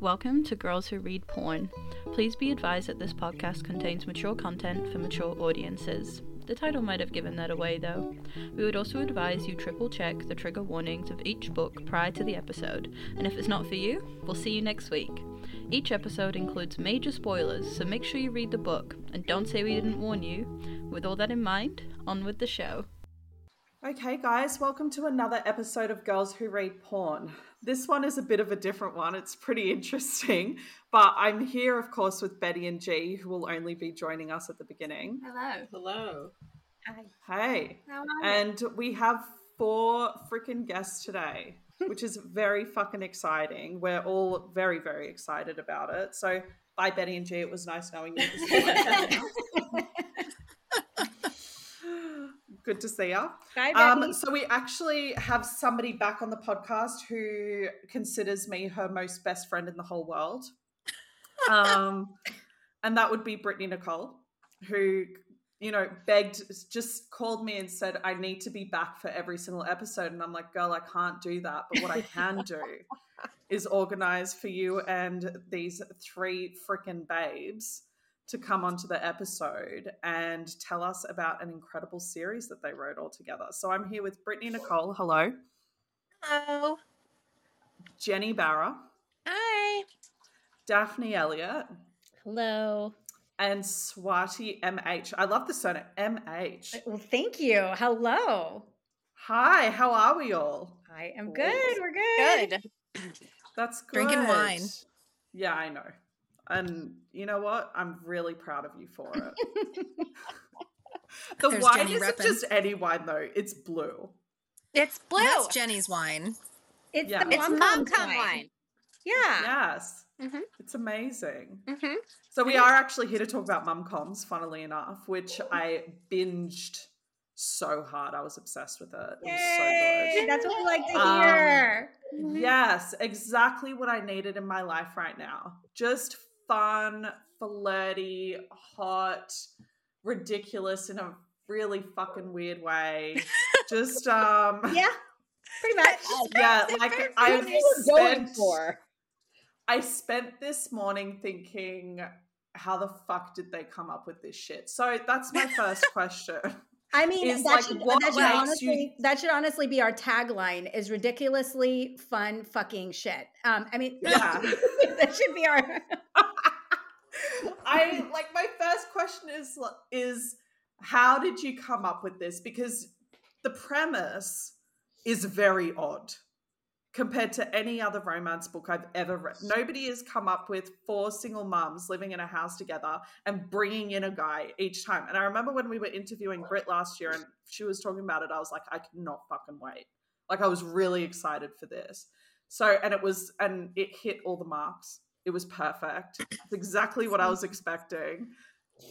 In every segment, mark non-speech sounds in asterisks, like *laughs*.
Welcome to Girls Who Read Porn. Please be advised that this podcast contains mature content for mature audiences. The title might have given that away though. We would also advise you triple check the trigger warnings of each book prior to the episode, and if it's not for you, we'll see you next week. Each episode includes major spoilers, so make sure you read the book, and don't say we didn't warn you. With all that in mind, on with the show. Okay, guys, welcome to another episode of Girls Who Read Porn. This one is a bit of a different one. It's pretty interesting, but I'm here, of course, with Betty and G, who will only be joining us at the beginning. Hello. Hello. Hi. Hey, How are you? and we have four freaking guests today, *laughs* which is very fucking exciting. We're all very, very excited about it. So, bye, Betty and G. It was nice knowing you. *laughs* This is my Good to see you. Bye, Um, so we actually have somebody back on the podcast who considers me her most best friend in the whole world. *laughs* Um, and that would be Brittanee Nicole, who, you know, begged, just called me and said, I need to be back for every single episode. And I'm like, girl, I can't do that. But what I can do *laughs* is organize for you and these three freaking babes to come onto the episode and tell us about an incredible series that they wrote all together. So I'm here with Brittanee Nicole, hello, Hello. Jenni Bara, Hi. Daphne Elliot, Hello. and Swati MH. I love the surname MH. Uh, well, thank you. Hello. Hi, how are we all? I am good. We're good. Good. That's good. Drinking wine. Yeah, I know. And you know what? I'm really proud of you for it. *laughs* the There's wine Jenni isn't repping. just any wine though, it's blue. It's blue. That's Jenni's wine. It's Yeah. the it's mom mom com wine. Yeah. Yes. Mhm. It's amazing. Mm-hmm. So we are actually here to talk about mum coms, funnily enough, which I binged so hard. I was obsessed with it. It Yay, was That's what we like to Um, hear. so good. Yes, exactly what I needed in my life right now. Just fun, flirty, hot, ridiculous in a really fucking weird way. *laughs* Just um yeah. Pretty much. yeah, like I've going spent for. I spent this morning thinking, how the fuck did they come up with this shit? So that's my first *laughs* question. I mean, that, like, should, that, should honestly, you- that should honestly be our tagline is ridiculously fun fucking shit. Um, I mean, *laughs* Yeah. that should be our I like my first question is is how did you come up with this? Because the premise is very odd compared to any other romance book I've ever read. Nobody has come up with four single moms living in a house together and bringing in a guy each time. And I remember when we were interviewing Brit last year and she was talking about it, I was like, I cannot fucking wait. Like I was really excited for this. So, and it was, and it hit all the marks. It was perfect. It's exactly what I was expecting.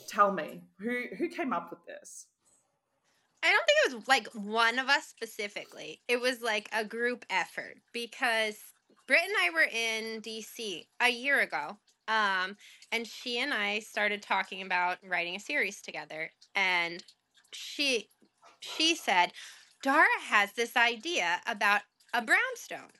Tell me, who who came up with this? I don't think it was like one of us specifically. It was like a group effort because Britt and I were in DC a year ago. Um, and she and I started talking about writing a series together. And she she said, Dara has this idea about a brownstone.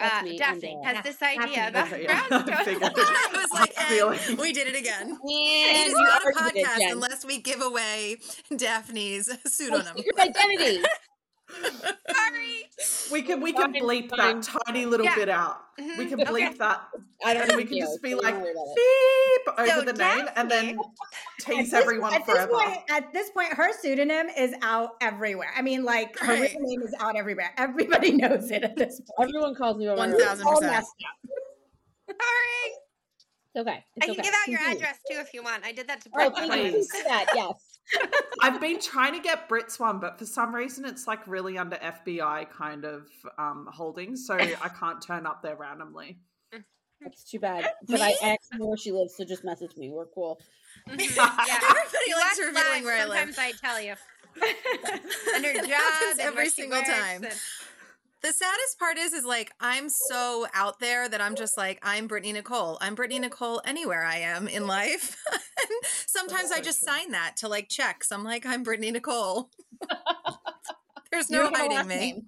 That's uh, me, Daphne I'm Dara. has this idea Daphne. about Okay, yeah, I brownstone. figured. I was like, I'm and feeling- we did it again. *laughs* And *laughs* It is not a argued it, podcast unless we give away *laughs* Daphne's My pseudonym. secret identity. Sorry. We can we can bleep that tiny little Yeah. bit out. Mhm. We can Okay. bleep that, I don't and know we can you, just be so like don't worry about it. beep over So the name, and then tease this- everyone at forever. This point, at this point, her pseudonym is out everywhere. I mean, like her Right. real name is out everywhere. Everybody *laughs* knows it at this point. Everyone calls me by my 1000%. It's all messed Sorry. It's okay. I can okay. give out your address too if you want. I did that to Oh, Britt. Please. for that. Yes. I've been trying to get Brit's one, but for some reason it's like really under FBI kind of um, holdings, so I *laughs* can't turn up there randomly. That's too bad. But I Me? actually know where she lives, so just message me. We're cool. *laughs* Mhm. *laughs* Everybody likes revealing where I live. Sometimes I tell you. And her job every single time. and- The saddest part is, is like I'm so out there that I'm just like I'm Brittanee Nicole. I'm Brittanee Nicole anywhere I am in life. *laughs* Sometimes I just sign that to like checks. I'm like I'm Brittanee Nicole. *laughs* There's no don't have a hiding me.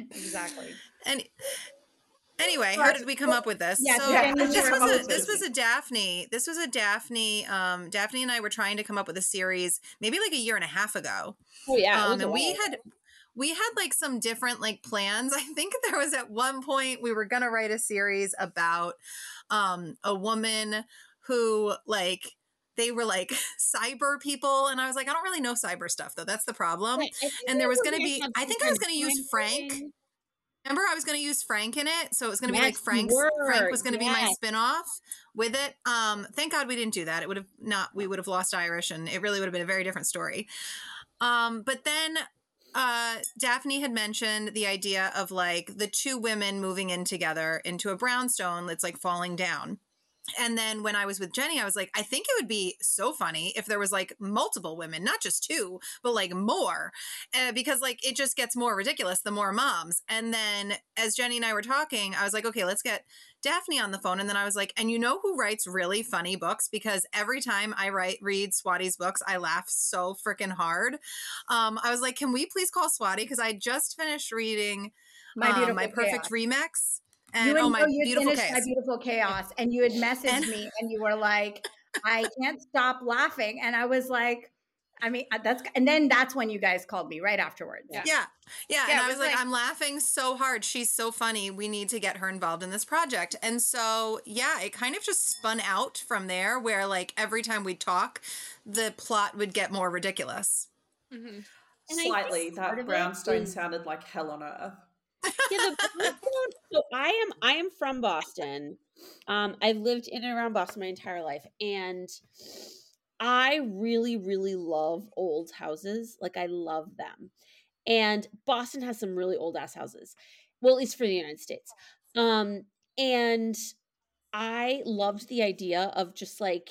*laughs* exactly. And Anyway, how did we come up with this? Yeah, so yeah, this was a this was a Daphne. This was a Daphne. Um, Daphne and I were trying to come up with a series maybe like a year and a half ago. Oh yeah. um, and we had we had like some different like plans. *laughs* I think there was at one point we were gonna write a series about um a woman who like they were like *laughs* cyber people and I was like I don't really know cyber stuff though. That's the problem. Right, and there was gonna gonna be I think I was gonna use Frank. Remember, I was going to use Frank in it, so it was going to be like Yes, Frank's Frank was going to be my yes. spin-off with it. Um, thank God we didn't do that. It would have not. We would have lost Irish, and it really would have been a very different story. Um, but then uh, Daphne had mentioned the idea of like the two women moving in together into a brownstone that's like falling down. And then when I was with Jenni, I was like, I think it would be so funny if there was like multiple women, not just two, but like more, uh, because like it just gets more ridiculous the more moms. And then as Jenni and I were talking, I was like, okay, let's get Daphne on the phone. And then I was like, and you know who writes really funny books? Because every time I write read Swati's books, I laugh so freaking hard. Um, I was like, can we please call Swati? Because I just finished reading My um, beautiful my perfect remix. And you and oh my you had beautiful finished chaos. my beautiful chaos, and you had messaged And- me, *laughs* and you were like, "I can't stop laughing," and I was like, "I mean, uh, that's," and then that's when you guys called me right afterwards. Yeah. Yeah. Yeah. Yeah, and it I was was like, like- I'm laughing so hard. She's so funny. We need to get her involved in this project. And so, yeah, it kind of just spun out from there where, like, every time we'd talk, the plot would get more ridiculous. Mm-hmm. And Slightly, that brownstone sounded like hell on earth. Yeah, the so I am I am from Boston. Um, I've lived in and around Boston my entire life, and I really, really love old houses. Like I love them, and Boston has some really old ass houses. Well, at least for the United States. Um, and I loved the idea of just like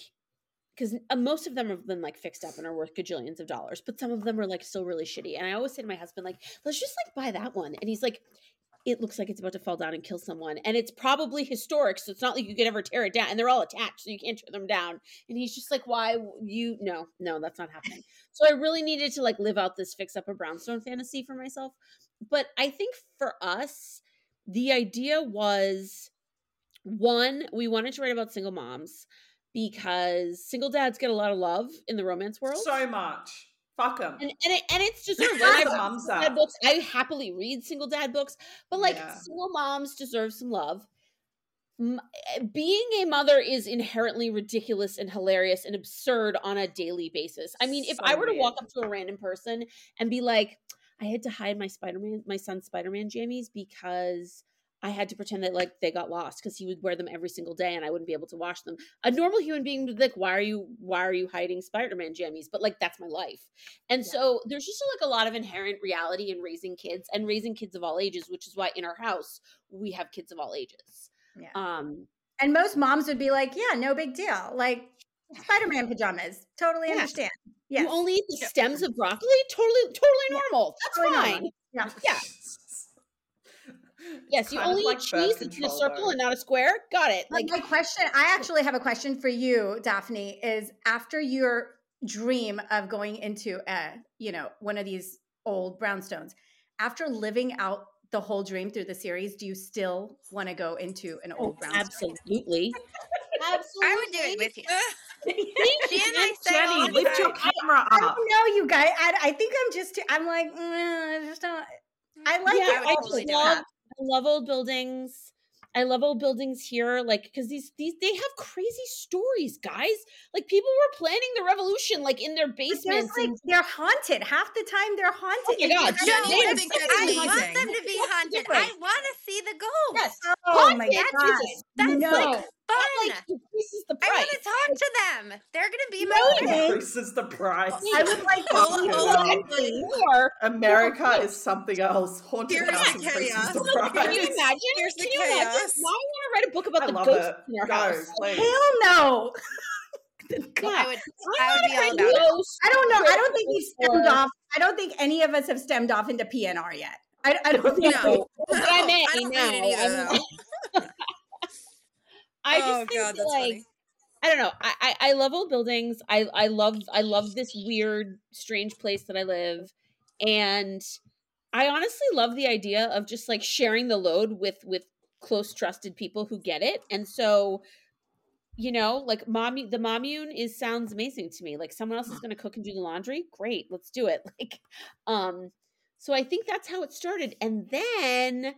because uh, most of them have been like fixed up and are worth gajillions of dollars, but some of them are like still really shitty. And I always say to my husband, like, let's just like buy that one. And he's like, it looks like it's about to fall down and kill someone. And it's probably historic, so it's not like you could ever tear it down. And they're all attached, so you can't tear them down. And he's just like, why you no, no, that's not happening. *laughs* So I really needed to like live out this fix up a brownstone fantasy for myself. But I think for us, the idea was one, we wanted to write about single moms because single dads get a lot of love in the romance world. So much. Fuck them. and and, it, and it's deserved. Fuck And the I've read up. dad books. I happily read single dad books, but like Yeah. single moms deserve some love. Eh, Being a mother is inherently ridiculous and hilarious and absurd on a daily basis. I mean, if So I were to walk up to a random person and be like, "I had to hide my Spider Man, my son's Spider Man jammies because." I had to pretend that like they got lost because he would wear them every single day and I wouldn't be able to wash them. A normal human being would be like, "Why are you? Why are you hiding Spider-Man jammies?" But like that's my life, and Yeah. so there's just like a lot of inherent reality in raising kids and raising kids of all ages, which is why in our house we have kids of all ages. Yeah. Um, And most moms would be like, "Yeah, no big deal. Like Spider-Man pajamas. Totally Yeah. understand." Yeah. You only eat the stems of broccoli. Totally, totally normal. That's Totally fine. normal. Yeah. Yeah. Yes, you only like eat cheese that's in a circle though. and not a square. Got it. Like, my question, I actually have a question for you, Daphne, is after your dream of going into a, you know, one of these old brownstones, after living out the whole dream through the series, do you still want to go into an old brownstone? absolutely, absolutely. *laughs* I would do it with you. *laughs* Thank She and I Jen. say all Jenni, lift your time. camera I up. don't know, you guys. I, I think I'm just too, I'm like, mm, I just don't. I like yeah, it I I just do love, that. I love old buildings. I love old buildings here, like because these these they have crazy stories, guys. Like people were planning the revolution, like in their basements. like and, they're haunted. Half the time they're haunted. Oh my It's God, Jen, I they don't are know. think that's I amazing. want them to be haunted. I want to see the ghost. yes, Oh my god. Jesus, That's no. like fun. that like increases the I want to talk to them. They're gonna be my they- friends. Increases the price. I would like to Hold- see hold them. on. Actually, more. America is something else. Haunted Here's house the increases chaos. the Can you imagine? Here's Can you imagine? chaos. Now I want to write a book about I the love ghosts it. in our Go, house. please. Hell no. *laughs* I would. I I would be all about it. ghosts. I don't know. I don't think we've stemmed Or- off. I don't think any of us have stemmed off into PNR yet. I, I don't think No. so. *laughs* But I may I don't now. read it either, I'm- though. I just oh think god, that, that's like funny. I don't know. I, I I love old buildings. I I love I love this weird, strange place that I live, and I honestly love the idea of just like sharing the load with with close trusted people who get it and so you know like mommy the mommune is sounds amazing to me like someone else is going to cook and do the laundry great let's do it *laughs* like um so i think that's how it started and then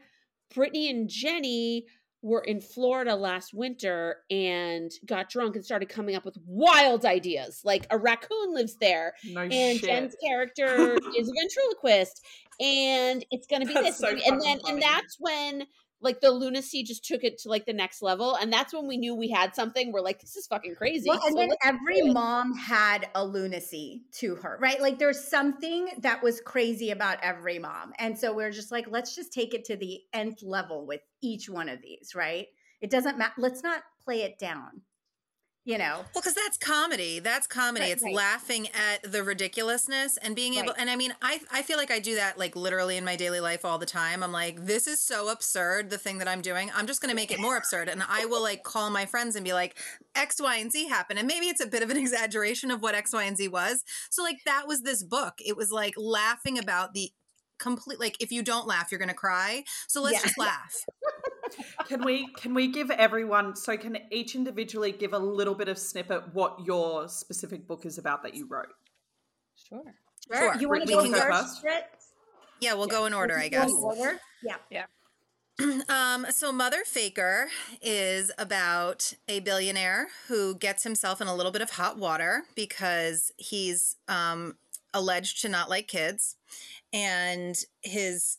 brittanee and jenni were in florida last winter and got drunk and started coming up with wild ideas like a raccoon lives there No and shit. Jen's character *laughs* is a ventriloquist, and it's going to be That's this, so and then funny. and that's when like the lunacy just took it to like the next level, and that's when we knew we had something. We're like, this is fucking crazy. Well, and so then every mom had a lunacy to her, right? Like there's something that was crazy about every mom. And so we're just like, let's just take it to the nth level with each one of these, right? It doesn't matter. Let's not play it down, you know? Well, because that's comedy. That's comedy. Right, it's right. laughing at the ridiculousness and being able. Right. And I mean, I I feel like I do that like literally in my daily life all the time. I'm like, this is so absurd. The thing that I'm doing, I'm just going to make it more absurd. And I will like call my friends and be like, X, Y, and Z happened. And maybe it's a bit of an *laughs* exaggeration of what X, Y, and Z was. So like that was this book. It was like laughing about the complete like if you don't laugh you're gonna cry so let's Yeah. just laugh Can we can we give everyone so can each individually give a little bit of snippet what your specific book is about that you wrote? Sure. Sure. You want to go go first, first? Yeah we'll go in order i Go in guess order? Yeah. *clears throat* Um, so Mother Faker is about a billionaire who gets himself in a little bit of hot water because he's um, alleged to not like kids. And his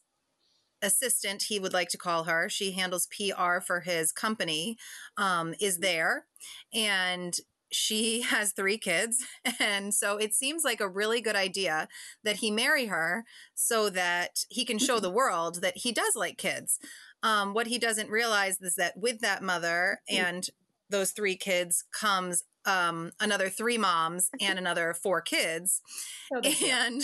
assistant, he would like to call her, she handles PR for his company, um, is there. And she *laughs* has three kids. And so it seems like a really good idea that he marry her so that he can show the world that he does like kids. Um, what he doesn't realize is that with that mother and those three kids comes um, another three moms and another four kids. Deal. And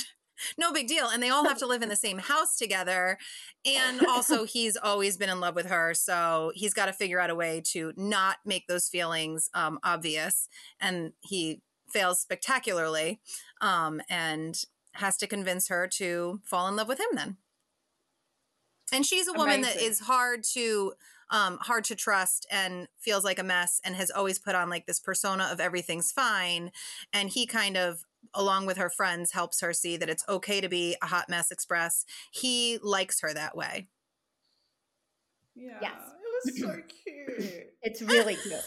no big deal. And they all have to live in the same house together. And also, *laughs* he's always been in love with her. So he's got to figure out a way to not make those feelings um, obvious. And he fails spectacularly um, and has to convince her to fall in love with him then. And she's a woman that is hard to um hard to trust and feels like a mess and has always put on like this persona of everything's fine and he kind of along with her friends helps her see that it's okay to be a hot mess express he likes her that way Yeah. Yes. It was so *clears throat* cute. It's really cute. *laughs*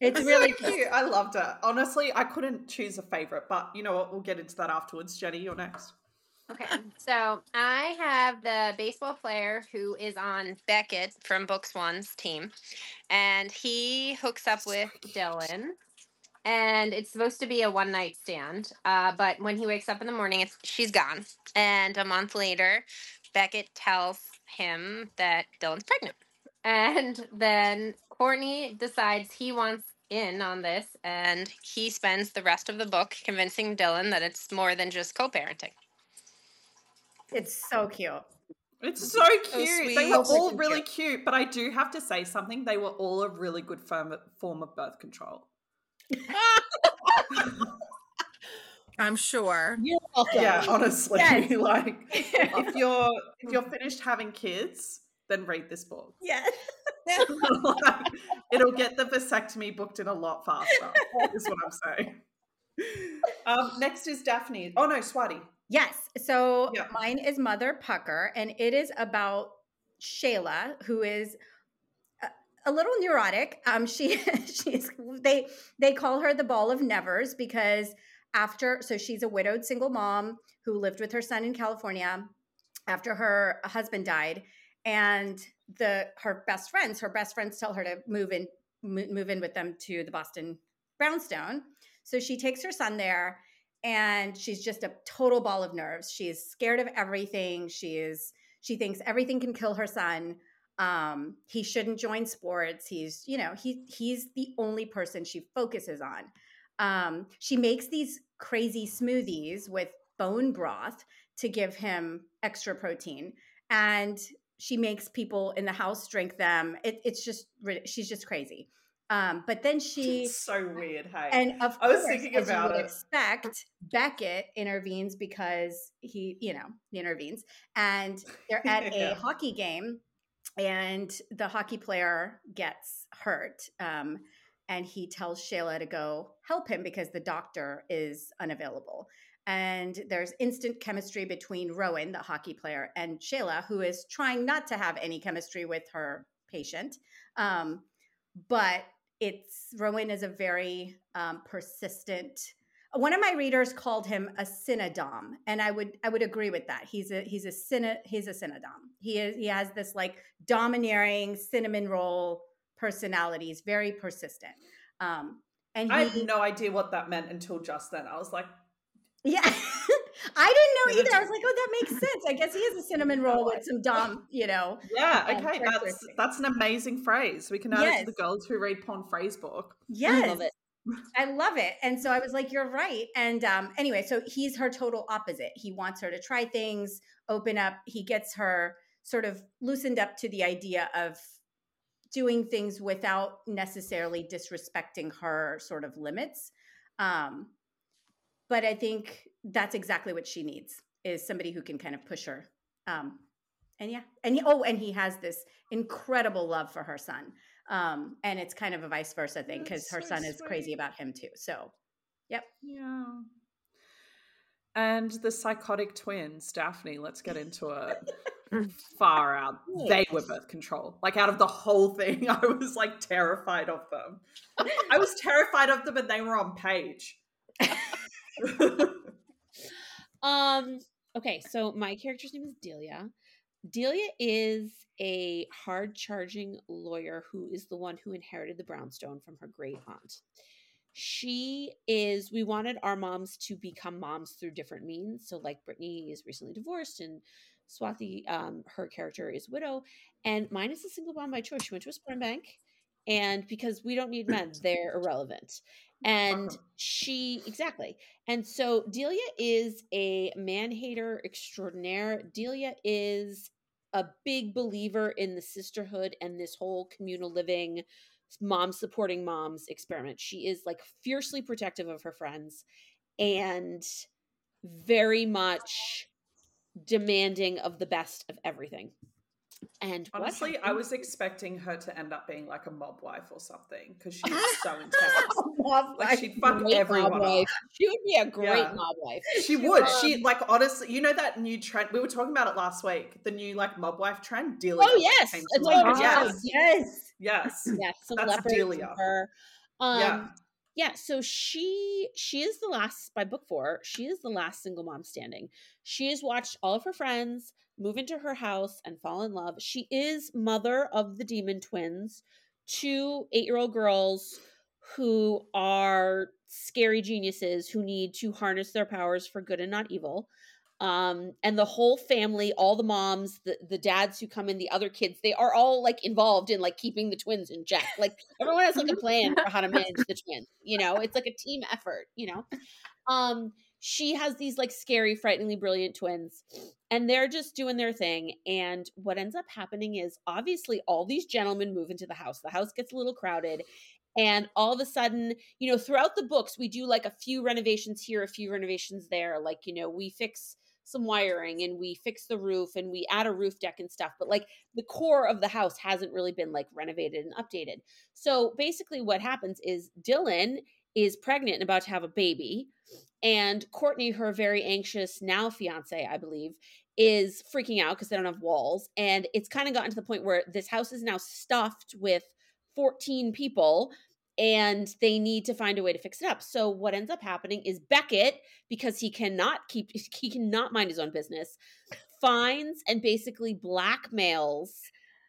It's It's really so cute. cute. I loved it. Honestly, I couldn't choose a favorite, but you know what? We'll get into that afterwards. Jenni, you're next. Okay, so I have the baseball player who is on Beckett from Books One's team, and he hooks up with *laughs* Dylan, and it's supposed to be a one night stand. Uh, but when he wakes up in the morning, it's she's gone, and a month later, Beckett tells him that Dylan's pregnant, *laughs* and then Courtney decides he wants in on this, and he spends the rest of the book convincing Dylan that it's more than just co-parenting. It's so cute. It's so cute. sweet. they were all really cute. cute, but I do have to say something. They were all a really good form form of birth control. I'm sure You're welcome. Yeah, honestly, Yes. *laughs* like if *laughs* you're if you're finished having kids, then read this book. Yes. *laughs* like, it'll get the vasectomy booked in a lot faster. is what I'm saying. Um, next is Daphne. Oh no, Swati. Yes. So Yeah. mine is Mother Pucker, and it is about Shayla, who is a, little neurotic. Um, she *laughs* she's they they call her the ball of nevers because after so she's a widowed single mom who lived with her son in California after her husband died, and the her best friends her best friends tell her to move in move in with them to the Boston Brownstone. So she takes her son there and she's just a total ball of nerves. She's scared of everything. She is she thinks everything can kill her son. Um, he shouldn't join sports. He's, you know, he he's the only person she focuses on. Um, she makes these crazy smoothies with bone broth to give him extra protein. And she makes people in the house drink them. It, it's just she's just crazy. Um, but then *laughs* she It's so weird. Hey, and of I was course, thinking as you would it. expect, Beckett intervenes because he, you know, he intervenes, and they're at *laughs* Yeah. a hockey game, and the hockey player gets hurt. Um, and he tells Shayla to go help him because the doctor is unavailable. And there's instant chemistry between Rowan, the hockey player, and Shayla, who is trying not to have any chemistry with her patient. Um, but it's Rowan is a very um, persistent. One of my readers called him a synodom, and I would I would agree with that. He's a he's a synod he's a synodom. He is he has this like domineering cinnamon roll personality. He's very persistent. Um, and he, I had no idea what that meant until just then. I was like, yeah. *laughs* I didn't know either. I was like, oh, that makes sense. I guess he is a cinnamon roll with some *laughs* dom, you know. Yeah, um, okay, that's that's an amazing phrase. We can add it to the girls who read porn phrase book. Yes. *laughs* I love it. And so I was like, you're right. And um, anyway, so he's her total opposite. He wants her to try things, open up. He gets her sort of loosened up to the idea of doing things without necessarily disrespecting her sort of limits. Um, but I think that's exactly what she needs is somebody who can kind of push her. Um, and yeah, and oh, and he has this incredible love for her son. Um, and it's kind of a vice versa thing because her so son is crazy about him too. So, yep. Yeah. And the psychotic twins, Daphne, let's get into it. *laughs* Far out. They were birth control. Like out of the whole thing, *laughs* I was like terrified of them. I was terrified of them and they were on page. *laughs* Um. Okay, so my character's name is Delia. Delia is a hard-charging lawyer who is the one who inherited the brownstone from her great aunt. She is. We wanted our moms to become moms through different means. So, like Brittanee is recently divorced, and Swati, um, her character is widow, and mine is a single mom by choice. She went to a sperm bank, and because we don't need men, they're irrelevant. And she exactly. And so Delia is a man hater extraordinaire. Delia is a big believer in the sisterhood and this whole communal living, mom supporting moms experiment. She is like fiercely protective of her friends and very much demanding of the best of everything. And Honestly, I was expecting her to end up being like a mob wife or something because she's so *laughs* intense. Like she'd fuck great everyone wife. She would be a great Yeah. mob wife. She would. She like honestly, you know that new trend we were talking about it last week. The new like mob wife trend. Delia. Oh yes, it's mind. over. Yes, yes. yes. *laughs* yes, That's Delia. her. Um, Yeah. yeah. So she she is the last by book four. She is the last single mom standing. She has watched all of her friends move into her house and fall in love. She is mother of the demon twins, two eight year old girls who are scary geniuses who need to harness their powers for good and not evil. Um and the whole family all the moms the the dads who come in the other kids they are all like involved in like keeping the twins in check. Like everyone has like a plan for how to manage the twins you know? It's like a team effort you know? Um she has these like scary frighteningly brilliant twins and they're just doing their thing and what ends up happening is obviously all these gentlemen move into the house. The house gets a little crowded and all of a sudden you know throughout the books we do like a few renovations here a few renovations there like you know we fix some wiring and we fix the roof and we add a roof deck and stuff but like the core of the house hasn't really been like renovated and updated. So basically what happens is dylan is pregnant and about to have a baby and courtney her very anxious now fiance i believe is freaking out because they don't have walls and it's kind of gotten to the point where this house is now stuffed with 14 people and they need to find a way to fix it up. So what ends up happening is Beckett because he cannot keep *laughs* he cannot mind his own business finds and basically blackmails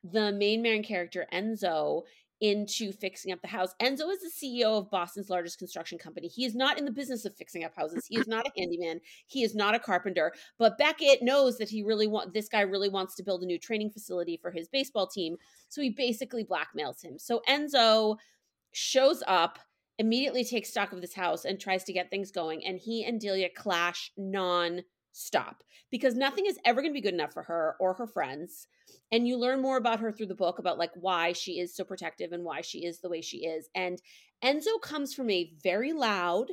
the main man character Enzo into fixing up the house. Enzo is the CEO of Boston's largest construction company. He is not in the business of fixing up houses. He is not a handyman. He is not a carpenter. But Beckett knows that he really want this guy really wants to build a new training facility for his baseball team. So he basically blackmails him. So Enzo shows up, immediately takes stock of this house and tries to get things going. And he and Delia clash non stop because nothing is ever going to be good enough for her or her friends. And you learn more about her through the book about like why she is so protective and why she is the way she is. And Enzo comes from a very loud,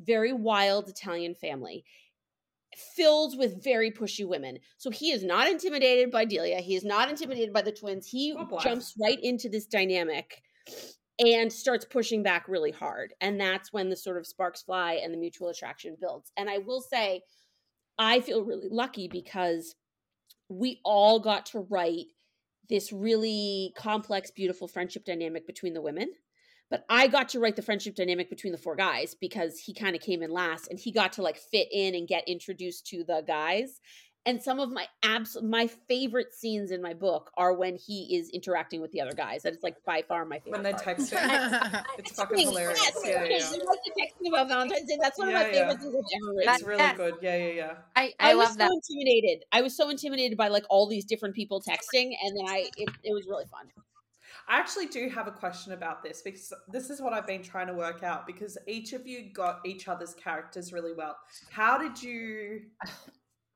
very wild Italian family. filled with very pushy women. So he is not intimidated by Delia. He is not intimidated by the twins. He Oh, jumps right into this dynamic and starts pushing back really hard. And that's when the sort of sparks fly and the mutual attraction builds. And I will say, I feel really lucky because we all got to write this really complex, beautiful friendship dynamic between the women. But I got to write the friendship dynamic between the four guys because he kind of came in last and he got to like fit in and get introduced to the guys. And some of my abs my favorite scenes in my book are when he is interacting with the other guys. That is like by far my favorite. when they text *laughs* it. *laughs* It's fucking hilarious. Yes, Yeah, yeah, yeah. Like the texting about Valentine's Day. That's one of my Yeah, yeah. favorite things I've ever written. It's really Yes. good. Yeah, yeah, yeah. I, I, I, was love so intimidated. I was so intimidated by like all these different people texting, and then I it, it was really fun. I actually do have a question about this because this is what I've been trying to work out because each of you got each other's characters really well. How did you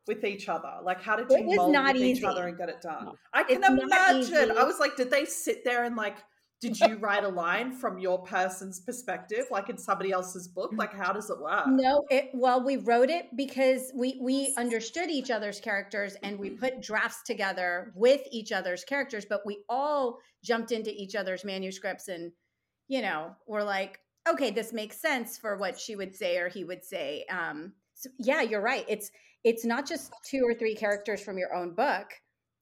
with each other? Like how did you mold not with each other and get it done? No. I can It's imagine. I was like, did they sit there and like did you write a line from your person's perspective, like in somebody else's book? Like, how does it work? No, it well, we wrote it because we we understood each other's characters and we put drafts together with each other's characters, but we all jumped into each other's manuscripts and you know, we're like, okay, this makes sense for what she would say or he would say. Um so yeah, you're right. It's it's not just two or three characters from your own book.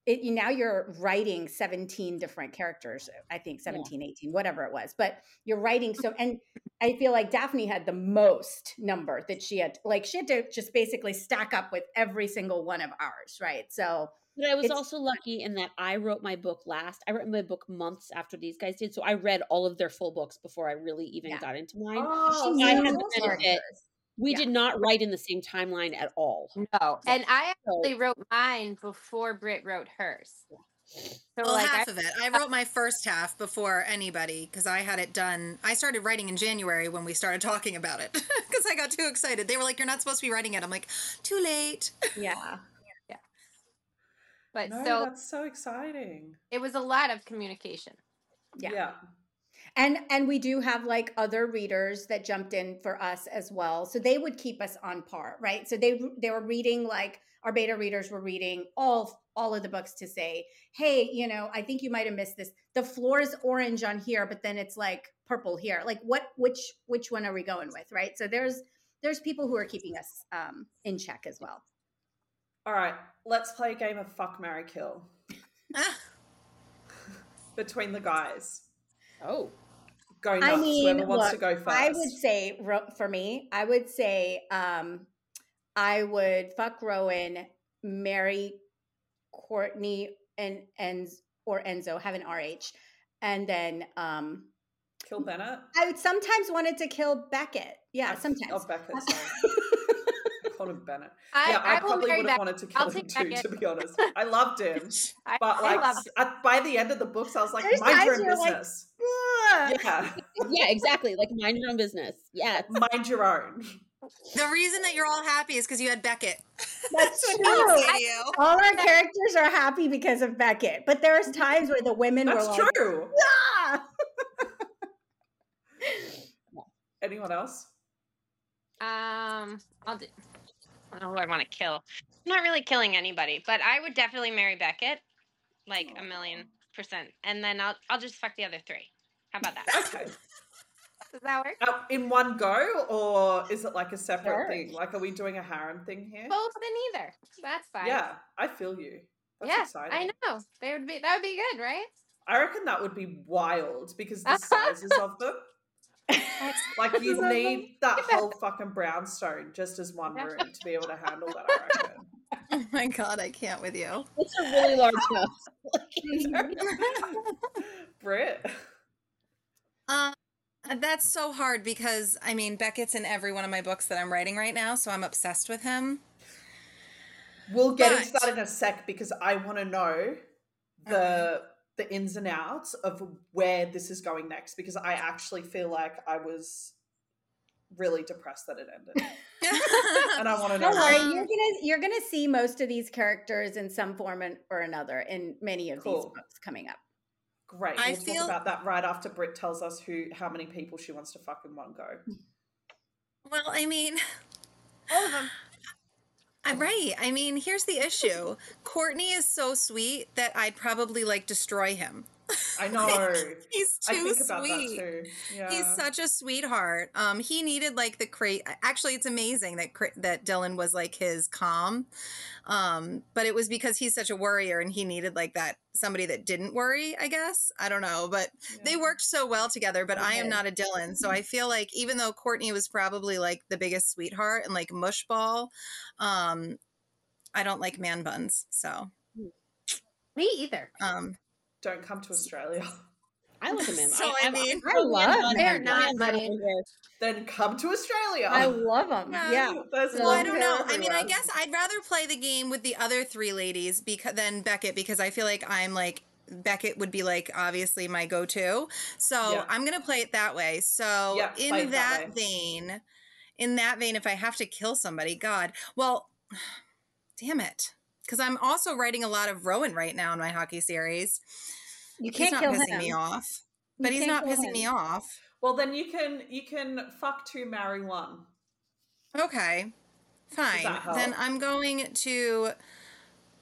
It, you, now you're writing 17 different characters, I think 17, 18, whatever it was. But you're writing so and I feel like Daphne had the most number that she had. Like she had to just basically stack up with every single one of ours, right? So But I was also lucky in that I wrote my book last. I wrote my book months after these guys did, so I read all of their full books before I really even Yeah. got into mine. Oh, she I had the benefit- characters. We yeah. did not write in the same timeline at all. No. And I So- actually wrote mine before Britt wrote hers. So Well, like half I, of it. I wrote my first half before anybody because I had it done. I started writing in January when we started talking about it *laughs* because I got too excited. They were like, "You're not supposed to be writing it." I'm like, "Too late." Yeah, *laughs* yeah. but no, so that's so exciting. it was a lot of communication. Yeah. yeah. And and we do have like other readers that jumped in for us as well. So they would keep us on par, right? So they they were reading like our beta readers were reading all all of the books to say, "Hey, you know, I think you might have missed this. The floor is orange on here, but then it's like purple here. Like what which which one are we going with, right? So there's there's people who are keeping us um in check as well. All right, let's play a game of fuck, marry, kill *laughs* between the guys. Oh, going nuts. I mean, Whoever wants look, to go first. I would say for me, I would say um I would fuck Rowan, marry Courtney and and or Enzo, have an RH, and then um kill Bennett. I would sometimes wanted to kill Beckett. Yeah, sometimes. Oh, Beckett. *laughs* Sorry. I called him Bennett. I, yeah, I, I probably would have wanted to kill I'll him too. Beckett. To be honest, *laughs* I loved him, I, but like love s- at, by the end of the books, I was like, There's mind your own you're like, business. Yeah, *laughs* yeah, exactly. Like mind your own business. Yeah, mind your own. the reason that you're all happy is because you had Beckett. *laughs* That's true. I'll say to you. All our characters are happy because of Beckett, but there's times where the women That's were like, true. "Ah!" Anyone else? Um, I'll do. I don't know who I want to kill. I'm not really killing anybody, but I would definitely marry Beckett, like a million percent, and then I'll I'll just fuck the other three. How about that? Okay. Does that work? Uh, in one go, or is it like a separate Sure. thing? Like, are we doing a harem thing here? Both and either. That's fine. Yeah, I feel you. That's yeah, exciting. I know. They would be. That would be good, right? I reckon that would be wild because the sizes of them. Like *laughs* you need that whole fucking brownstone just as one room to be able to handle that. I reckon. *laughs* Oh my god, I can't with you. it's a really large house. *laughs* Brit. Uh, that's so hard because I mean Beckett's in every one of my books that I'm writing right now, so I'm obsessed with him. We'll get into that in a sec because I want to know the the ins and outs of where this is going next because I actually feel like I was really depressed that it ended. *laughs* And I want to know Don't worry, you're gonna you're gonna see most of these characters in some form or another in many of these books coming up. Great. I we'll feel- talk about that right after Britt tells us who how many people she wants to fuck in one go. well, I mean, All of them. I- right. I mean, here's the issue. Courtney is so sweet that I'd probably like destroy him. I *laughs* know. He's I too sweet. Yeah. He's such a sweetheart. Um, he needed like the crate. Actually, it's amazing that cra- that Dylan was like his calm. Um, but it was because he's such a worrier, and he needed like that somebody that didn't worry. I guess I don't know, but they worked so well together. But I am not a Dylan, so I *laughs* feel like even though Courtney was probably like the biggest sweetheart and like mushball, um, I don't like man buns. So Me either. um, Don't come to Australia. *laughs* I love them. So, I mean- I love They're not money. then come to Australia. I love them. Yeah. Yeah. There's Well, Well, I don't hair know. I mean, I guess I'd rather play the game with the other three ladies because than Beckett because I feel like I'm like Beckett would be like obviously my go-to. So Yeah. I'm gonna play it that way. So Yeah, in that, that vein, in that vein, if I have to kill somebody, God, well, *sighs* damn it, because I'm also writing a lot of Rowan right now in my hockey series. You can't not kill pissing him. me off, You but he's can't not kill pissing me off. Well, then you can you can fuck two, marry one. Okay. Fine. Then? I'm going to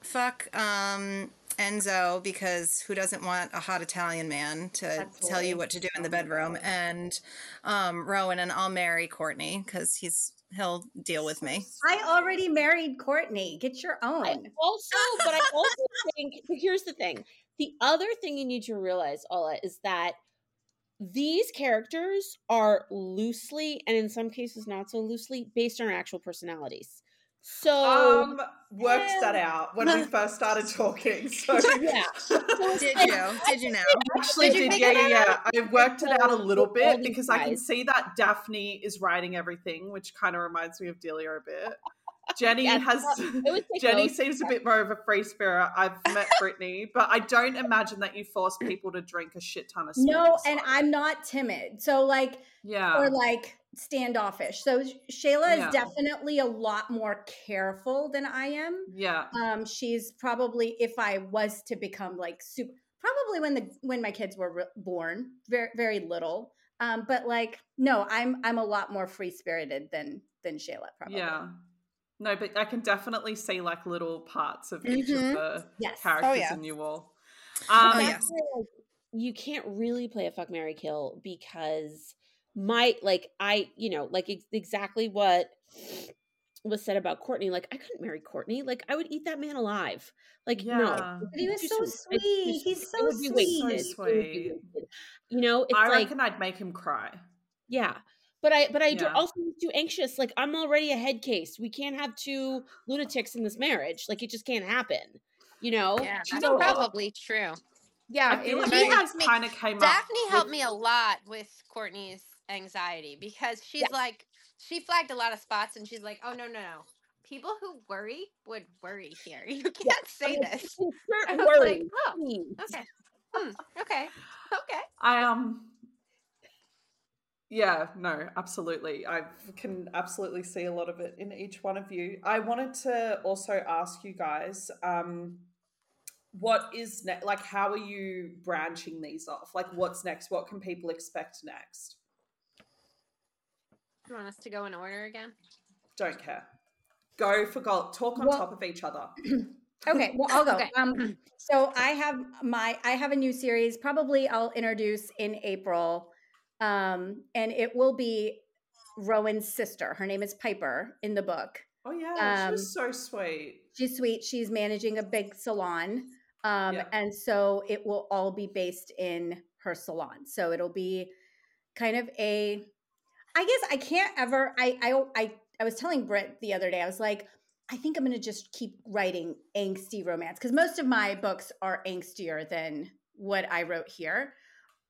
fuck um Enzo because who doesn't want a hot Italian man to That's tell you what to do in the bedroom and um Rowan and I'll marry Courtney cuz he's he'll deal with me. I already married Courtney. Get your I own. also, but I also *laughs* think here's the thing. The other thing you need to realize, Ola, is that these characters are loosely, and in some cases not so loosely, based on our actual personalities. So Um, worked that out when we *laughs* first started talking. *laughs* So yeah, *laughs* Did you? Did you now? actually Did did, figure yeah, yeah, yeah. I worked it out a little bit because I can see that Daphne is writing everything, which kind of reminds me of Delia a bit. Jenni Yes, has it would *laughs* take Jenni seems a bit more of a free spirit. I've met Brittanee, but I don't imagine that you force people to drink a shit ton of spirits. No, and I'm not timid. So like yeah, or like standoffish. So Shayla Yeah. is definitely a lot more careful than I am. yeah, Um, she's probably if I was to become like super, probably when the when my kids were re- born, very very little. Um, but like no, I'm I'm a lot more free spirited than than Shayla probably. yeah. No, but I can definitely see like little parts of each Mhm. of the Yes. characters yeah. in you all. Oh, Um, yeah. That's you can't really play a fuck Mary Kill because my like I you know like ex- exactly what was said about Courtney. Like I couldn't marry Courtney. Like I would eat that man alive. Like no, But he was so sweet. It's sweet. He's so sweet. So It would be sweet. You know, it's I like reckon I'd make him cry. yeah. But I but I do Yeah. also too anxious. Like I'm already a head case. We can't have two lunatics in this marriage. Like it just can't happen. You know? Yeah, that's know what? probably true. Yeah. I feel it like is She helps me- kind of came up. Daphne helped with- me a lot with Courtney's anxiety because she's like, she flagged a lot of spots and she's like, oh, no, no, no. People who worry would worry here. *laughs* You can't say *laughs* like, this. insert I was words, like, oh, okay. Hmm, okay. Okay. I um yeah, no, absolutely. I can absolutely see a lot of it in each one of you. I wanted to also ask you guys um what is next like how are you branching these off? Like what's next? What can people expect next? You want us to go in order again? Don't care. Go for gold. Talk on Well- top of each other. *clears throat* Okay, well I'll go. Okay. Um, so I have my I have a new series. Probably I'll introduce in April, um, and it will be Rowan's sister. Her name is Piper in the book. Oh yeah, Um, she's so sweet. She's sweet. She's managing a big salon, um, Yeah. and so it will all be based in her salon. So it'll be kind of a. I guess I can't ever. I I I I was telling Britt the other day. I was like. I think I'm going to just keep writing angsty romance because most of my books are angstier than what I wrote here.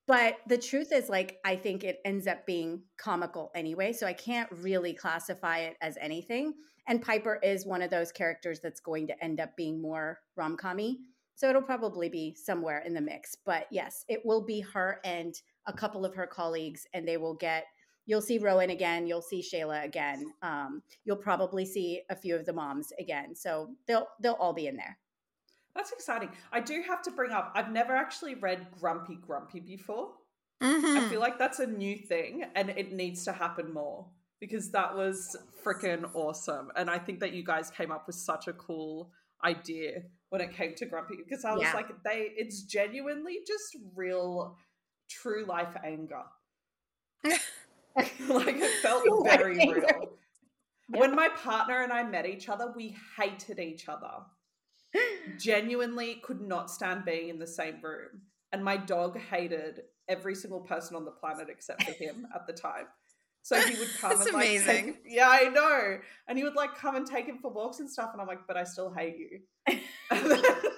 But the truth is, like, I think it ends up being comical anyway. So I can't really classify it as anything. And Piper is one of those characters that's going to end up being more rom commy. So it'll probably be somewhere in the mix. But yes, it will be her and a couple of her colleagues, and they will get you'll see Rowan again, you'll see Shayla again. Um, you'll probably see a few of the moms again. So they'll they'll all be in there. That's exciting. I do have to bring up I've never actually read Grumpy Grumpy before. Mhm. I feel like that's a new thing and it needs to happen more. because that was freaking awesome. And I think that you guys came up with such a cool idea when it came to Grumpy because I was Yeah. like, they it's genuinely just real true life anger. *laughs* like it felt very real. When my partner and I met each other, we hated each other. Genuinely could not stand being in the same room. And my dog hated every single person on the planet except for him at the time. So he would *laughs* come That's and like amazing. take, yeah, I know. And he would like come and take him for walks and stuff. And I'm like, but I still hate you. And *laughs* then *laughs* it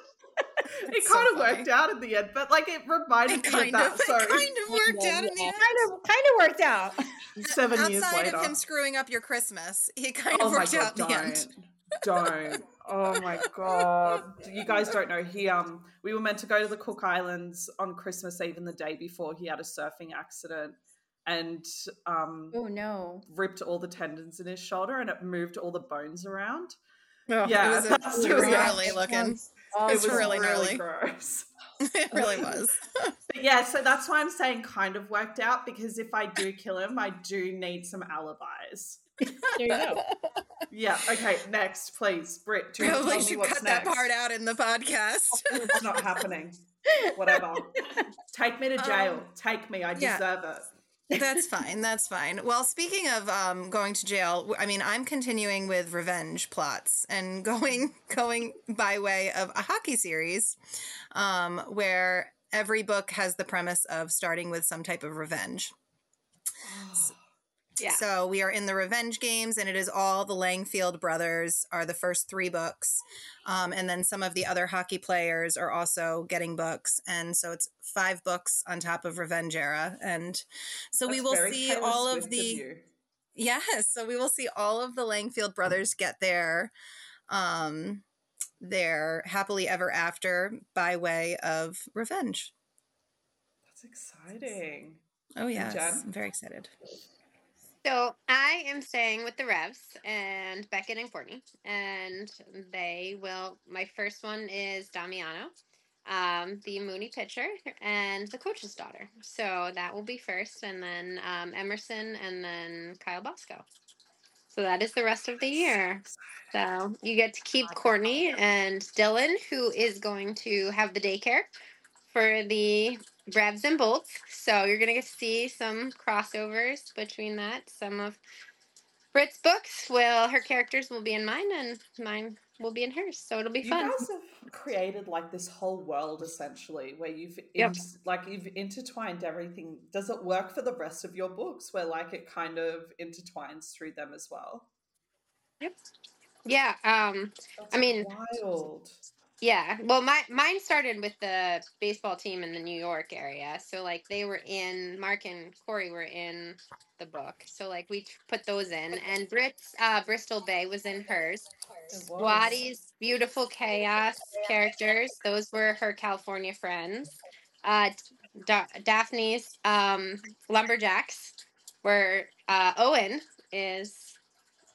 That's so kind of funny. worked out in the end, but like it reminded It me kind of that. of, so it kind of worked out in the end. kind of kind of worked out. seven years Outside later. of him screwing up your Christmas, it kind oh of my worked god, out in the don't, end. Don't. Oh my god, you guys don't know. He um, we were meant to go to the Cook Islands on Christmas Eve, and the day before, he had a surfing accident and um, Oh no. ripped all the tendons in his shoulder, and it moved all the bones around. Oh, Yeah, it was, a, it was really- gnarly looking. it It's was really gnarly. gross. *laughs* *laughs* it really was. But yeah, so that's why I'm saying kind of worked out because if I do kill him, I do need some alibis. There you go. *laughs* Yeah. Okay. Next, please, Britt. Do you Probably should cut next? that part out in the podcast. It's not happening. Whatever. *laughs* Take me to jail. Um, Take me. I yeah. deserve it. That's *laughs* fine. That's fine. Well, speaking of um, going to jail, I mean, I'm continuing with revenge plots and going going by way of a hockey series, um, where every book has the premise of starting with some type of revenge. Yeah. So we are in the Revenge Games, and it is all the Langfield brothers are the first three books, um, and then some of the other hockey players are also getting books, and so it's five books on top of Revenge Era, and so we will see all of the you. yes, so we will see all of the Langfield brothers get their um their happily ever after by way of revenge. That's exciting. Oh yes, I'm very excited. So I am staying with the Revs and Beckett and Courtney, and they will. My first one is Damiano, um, the Mooney pitcher, and the coach's daughter. So that will be first, and then um, Emerson, and then Kyle Bosco. So that is the rest of the year. So you get to keep Courtney and Dylan, who is going to have the daycare for the Revs and Bolts. So you're gonna get to see some crossovers between that. Some of Brit's books will her characters will be in mine and mine will be in hers. So it'll be You fun. You guys have created like this whole world essentially, where you've Yep. like you've intertwined everything. Does it work for the rest of your books, where like it kind of intertwines through them as well? Yep. Yeah. Um. That's I mean- wild. Yeah. Well, my mine started with the baseball team in the New York area. So like they were in Mark and Corey were in the book. So like we put those in, and Brit's uh, Bristol Bay was in hers. Wattie's beautiful chaos characters; those were her California friends. Uh, Da- Daphne's um, lumberjacks were uh, Owen is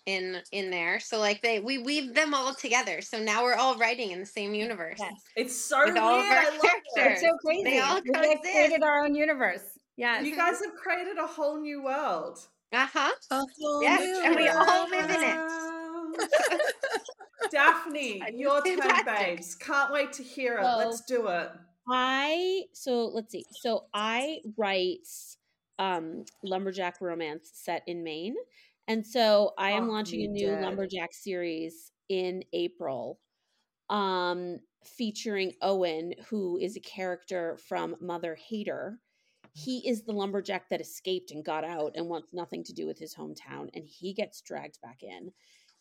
in in there. So like they we weave them all together. So now we're all writing in the same universe. Yes. It's so With weird. all of our I love It's so crazy. They all we like created our own universe. Yes. You guys have created a whole new world. Uh huh. A whole Yes, new and we all live in it. *laughs* Daphne, *laughs* your knew turn, babes. Can't wait to hear it. Well- Let's do it. I so let's see. So I write um lumberjack romance set in Maine. And so I am Fuck launching a new dead. lumberjack series in April. Um featuring Owen who is a character from Mother Hater. He is the lumberjack that escaped and got out and wants nothing to do with his hometown and he gets dragged back in.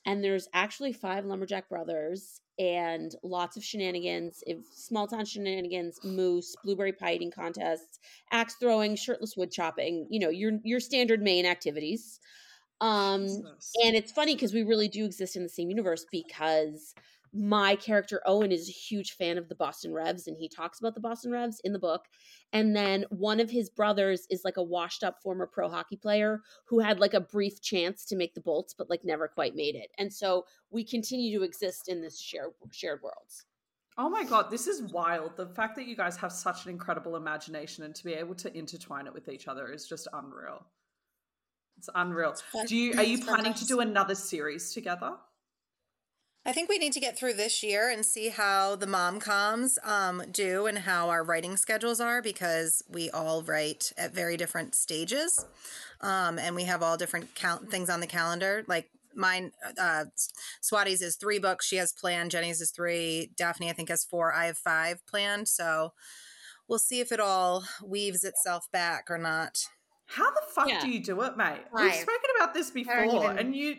And there's actually five lumberjack brothers and lots of shenanigans, small town shenanigans, moose, blueberry pie eating contests, axe throwing, shirtless wood chopping, you know, your your standard Maine activities. Um Jesus. and it's funny because we really do exist in the same universe because my character Owen is a huge fan of the Boston Revs and he talks about the Boston Revs in the book. And then one of his brothers is like a washed up former pro hockey player who had like a brief chance to make the Bolts but like never quite made it. And so we continue to exist in this shared shared worlds. Oh my god, this is wild. The fact that you guys have such an incredible imagination and to be able to intertwine it with each other is just unreal. It's unreal. Do you are you planning to do another series together? I think we need to get through this year and see how the mom coms um, do and how our writing schedules are because we all write at very different stages, um, and we have all different count things on the calendar. Like mine, uh, Swati's is three books she has planned. Jenni's is three. Daphne, I think, has four. I have five planned. So we'll see if it all weaves itself back or not. How the fuck Yeah. do you do it, mate? We've spoken about this before, even- and you,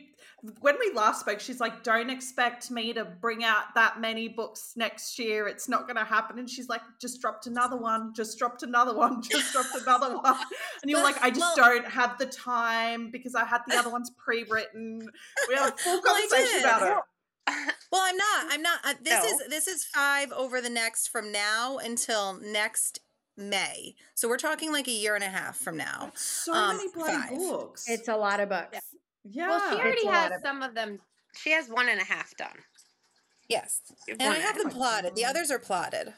when we last spoke, she's like, "Don't expect me to bring out that many books next year. It's not going to happen." And she's like, "Just dropped another one. Just dropped another one. *laughs* Just dropped another *laughs* one." And you're like, "I just Well- don't have the time because I had the other ones pre-written." We had a full *laughs* Well, conversation did. about it. Well, I'm not. I'm not. Uh, this No. is this is five over the next from now until next May. So we're talking like a year and a half from now. So Um, many bloody five. books. It's a lot of books. Yeah. yeah. well, she already has of- some of them. She has one and a half done. Yes, and I have and them plotted. The others are plotted.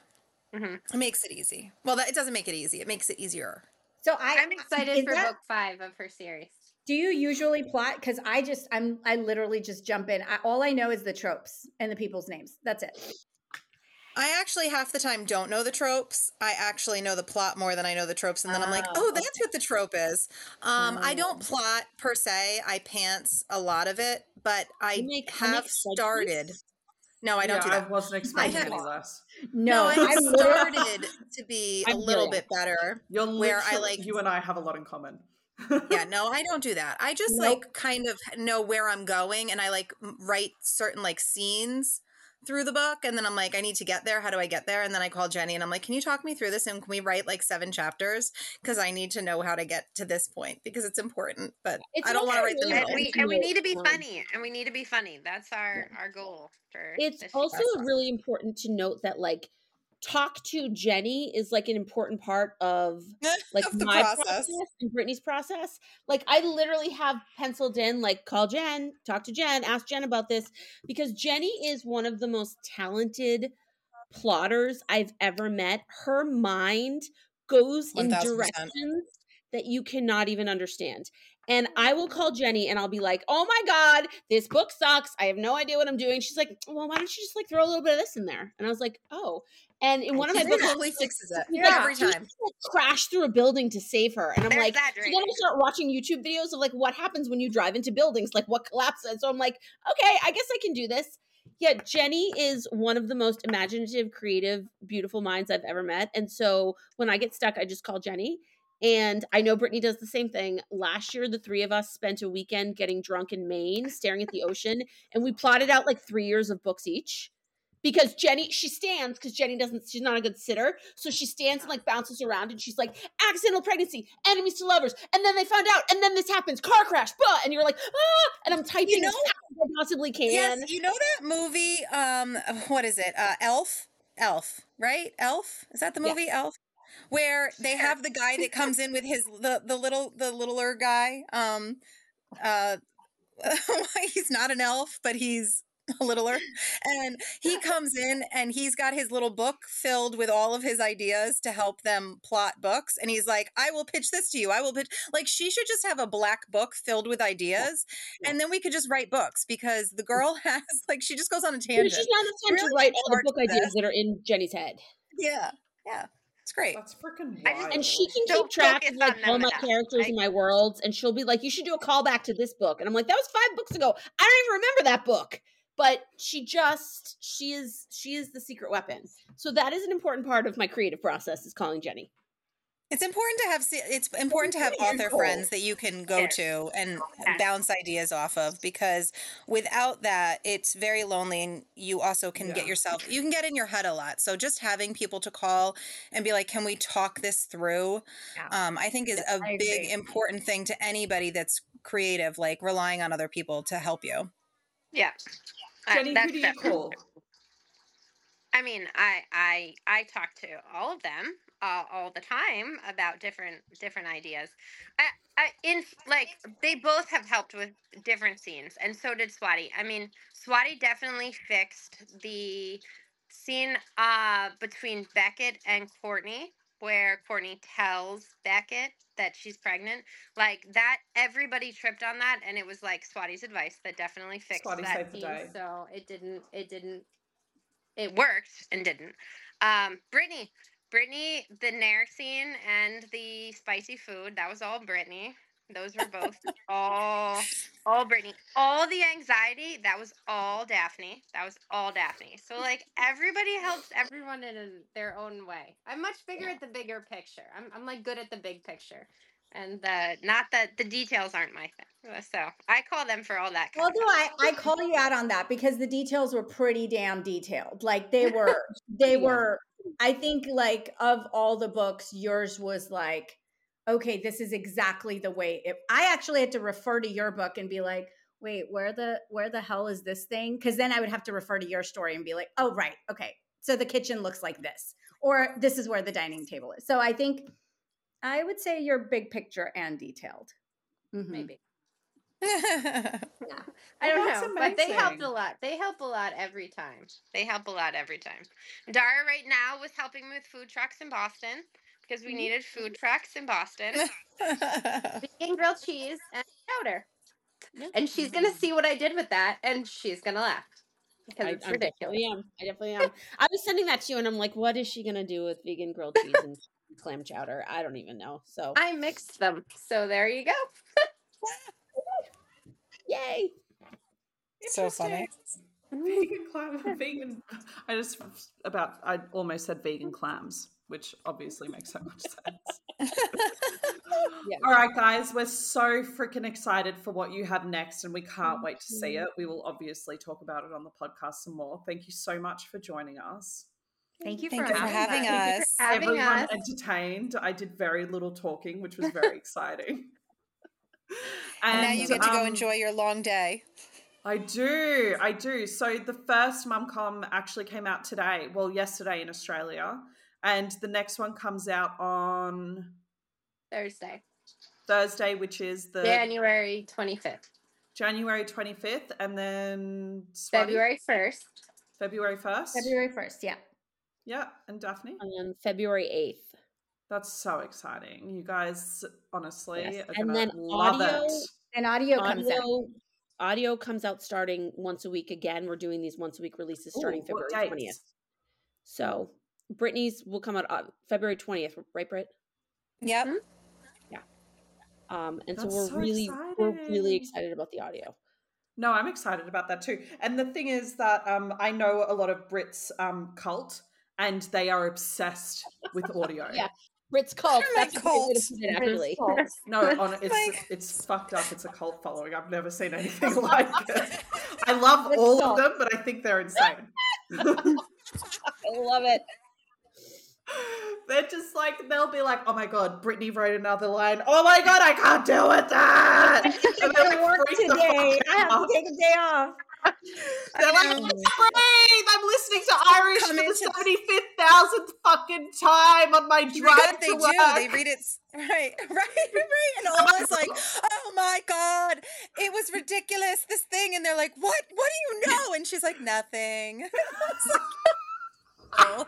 Mhm. It makes it easy. Well, that, it doesn't make it easy. It makes it easier. So I, I'm excited for that- book five of her series. Do you usually plot? Because I just, I'm, I literally just jump in. I, all I know is the tropes and the people's names. That's it. I actually half the time don't know the tropes. I actually know the plot more than I know the tropes, and then I'm like, Oh, oh, that's what the trope is. Um, I Oh. don't plot per se. I pants a lot of it, but I make have comic spreadsheets? started. No, I don't yeah, do that. *laughs* I wasn't expecting have- any less. No, No, I'm I've started to be a I'm little here. bit better. You're Where I, like- you and I have a lot in common. Yeah, *laughs* no, I don't do that. I just Nope. like kind of know where I'm going and I like write certain like scenes through the book and then I'm like I need to get there. How do I get there? And then I call Jenni and I'm like, "Can you talk me through this and can we write like seven chapters because I need to know how to get to this point because it's important." But It's I don't want to write the really And we and we need to be funny, and we need to be funny. That's our our goal for. It's also really important to note that like talk to Jenni is like an important part of *laughs* like Of my process. process. and Brittanee's process. Like I literally have penciled in like call Jen, talk to Jen, ask Jen about this because Jenni is one of the most talented plotters I've ever met. Her mind goes in directions that you cannot even understand. And I will call Jenni and I'll be like, "Oh my god, this book sucks. I have no idea what I'm doing." She's like, "Well, why don't you just like throw a little bit of this in there?" And I was like, "Oh." And in one of my books, totally fixes it Yeah. every time. crashed through a building to save her. And I'm like, so then I start watching YouTube videos of like what happens when you drive into buildings, like what collapses. So I'm like, okay, I guess I can do this. Yeah, Jenni is one of the most imaginative, creative, beautiful minds I've ever met. And so when I get stuck, I just call Jenni. And I know Brittanee does the same thing. Last year, the three of us spent a weekend getting drunk in Maine, staring at the ocean, and we plotted out like three years of books each. Because Jenni, she stands because Jenni doesn't, she's not a good sitter. So she stands and like bounces around and she's like, accidental pregnancy, enemies to lovers. And then they found out, and then this happens, car crash, blah. And you're like, ah, and I'm typing know- as fast as I possibly can. Yes, you know that movie um *laughs* what is it? Uh Elf? Elf, right? Elf? Is that the Yeah. movie Elf? Where they have the guy that comes in with his the the little the littler guy. Um uh *laughs* he's not an elf, but he's *laughs* a littler. And he *laughs* comes in and he's got his little book filled with all of his ideas to help them plot books. And he's like, I will pitch this to you. I will pitch like she should just have a black book filled with ideas and then we could just write books because the mm. girl *laughs* has like she just goes on a tangent. she's not the time to write all the book ideas that are in Jenni's head. Yeah. Yeah. It's great. That's freaking I just- wild. and she can Don't keep track of like all my enough. characters I- in my worlds and she'll be like you should do a callback to this book and i'm like that was five books ago i don't even remember that book but she just she is she is the secret weapon so that is an important part of my creative process is calling jenni It's important to have se- it's important to have author friends that you can go to and bounce ideas off of because without that it's very lonely and you also can get yourself you can get in your head a lot. So just having people to call and be like, "Can we talk this through?" Yeah. Um, I think is a I big agree. important thing to anybody that's creative, like relying on other people to help you. Yeah. Uh, Jenni, that's who do you definitely call? I mean, I I I talk to all of them uh, all the time about different different ideas. I, I in like they both have helped with different scenes, and so did Swati. I mean, Swati definitely fixed the scene uh between Beckett and Courtney where Courtney tells Beckett that she's pregnant. Like that, everybody tripped on that, and it was like Swati's advice that definitely fixed Swati that scene. So it didn't. It didn't. It worked and didn't. Um, Brittanee, Brittanee, the Nair scene and the spicy food. That was all Brittanee. Those were both *laughs* all all Brittanee. All the anxiety, that was all Daphne. That was all Daphne. So like everybody helps everyone in their own way. I'm much bigger at the bigger picture. I'm I'm like good at the big picture. And the not that the details aren't my thing. So I call them for all that. Although I, I call you out on that because the details were pretty damn detailed. Like they *laughs* were, they Yeah. were. I think like of all the books, yours was like, okay, this is exactly the way it. I actually had to refer to your book and be like, wait, where the where the hell is this thing? Because then I would have to refer to your story and be like, oh right, okay, so the kitchen looks like this, or this is where the dining table is. So I think I would say you're big picture and detailed. Mhm. maybe. *laughs* yeah. I don't that's know, but they helped a lot. They help a lot every time. They help a lot every time. Dara right now was helping me with food trucks in Boston because we needed food trucks in Boston. *laughs* *laughs* Vegan grilled cheese and chowder. And she's gonna see what I did with that, and she's gonna laugh because I, it's I ridiculous. definitely am. I definitely am. *laughs* I was sending that to you, and I'm like, what is she gonna do with vegan grilled cheese and clam chowder? I don't even know. So, I mixed them, so there you go. yay! so funny. Vegan clam, vegan. I just about. I almost said vegan clams, which obviously makes so much sense. *laughs* *laughs* Yeah. All right, guys, we're so freaking excited for what you have next, and we can't wait to see it. We will obviously talk about it on the podcast some more. Thank you so much for joining us. Thank you Thank for you for having, having us. us. Having Everyone us. entertained. I did very little talking, which was very exciting. *laughs* And now you get to go um, enjoy your long day. I do, I do. So the first Mumcom actually came out today, well, yesterday in Australia, and the next one comes out on Thursday, Thursday, which is the January twenty fifth, January 25th, and then Swati, February first. February 1st. February 1st, yeah. Yeah, and Daphne. And then February eighth. That's so exciting. You guys, honestly, Yes. are And then love audio- it. And audio comes out. Audio, audio comes out starting once a week again. We're doing these once a week releases starting Ooh, February twentieth. So Brittanee's will come out uh, February twentieth, right, Britt? Yep. Yeah. Um, and so we're so really we're really excited about the audio. No, I'm excited about that too. And the thing is that um, I know a lot of Brits um, cult, and they are obsessed with audio. *laughs* Yeah. Brit's cult. That's a great way to cult. put it, actually. *laughs* No, on, it's Like- it's fucked up. It's a cult following. I've never seen anything *laughs* like it. I love It's all cult. of them, but I think they're insane. I love it. *laughs* They're just like they'll be like, "Oh my god, Brittanee wrote another line. Oh my god, I can't deal with that." *laughs* And they're, like, work today. I have to take a day off. *laughs* They're like, breathe. Um, I'm listening to Irish for the seventy fifth thousandth fucking time on my drive they to do. work." They read it right, right, right, and Ola's like, "Oh my god, it was ridiculous. This thing," and they're like, "What? What do you know?" And she's like, "Nothing." Oh.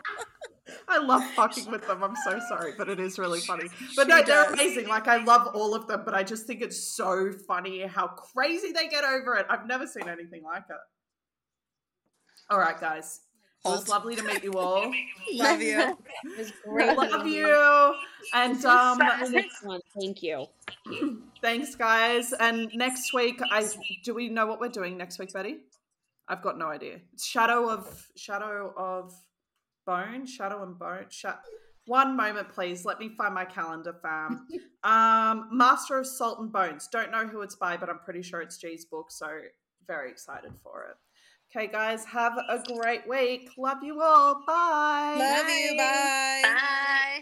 It's like. I love fucking *laughs* with them. I'm so sorry, but it is really funny. But no, they're amazing. Like I love all of them, but I just think it's so funny how crazy they get over it. I've never seen anything like it. All right, guys. It was lovely to meet you all. *laughs* *laughs* Love you. It was great. love you. And um The next one. Thank you. *clears throat* thanks guys. And next week I do we know what we're doing next week, Betty? I've got no idea. It's Shadow of Shadow of Bone, Shadow and Bone. Sha- One moment, please. Let me find my calendar, fam. *laughs* um, Master of Salt and Bones. Don't know who it's by, but I'm pretty sure it's G's book. So very excited for it. Okay, guys, have a great week. Love you all. Bye. Love you. Bye. Bye.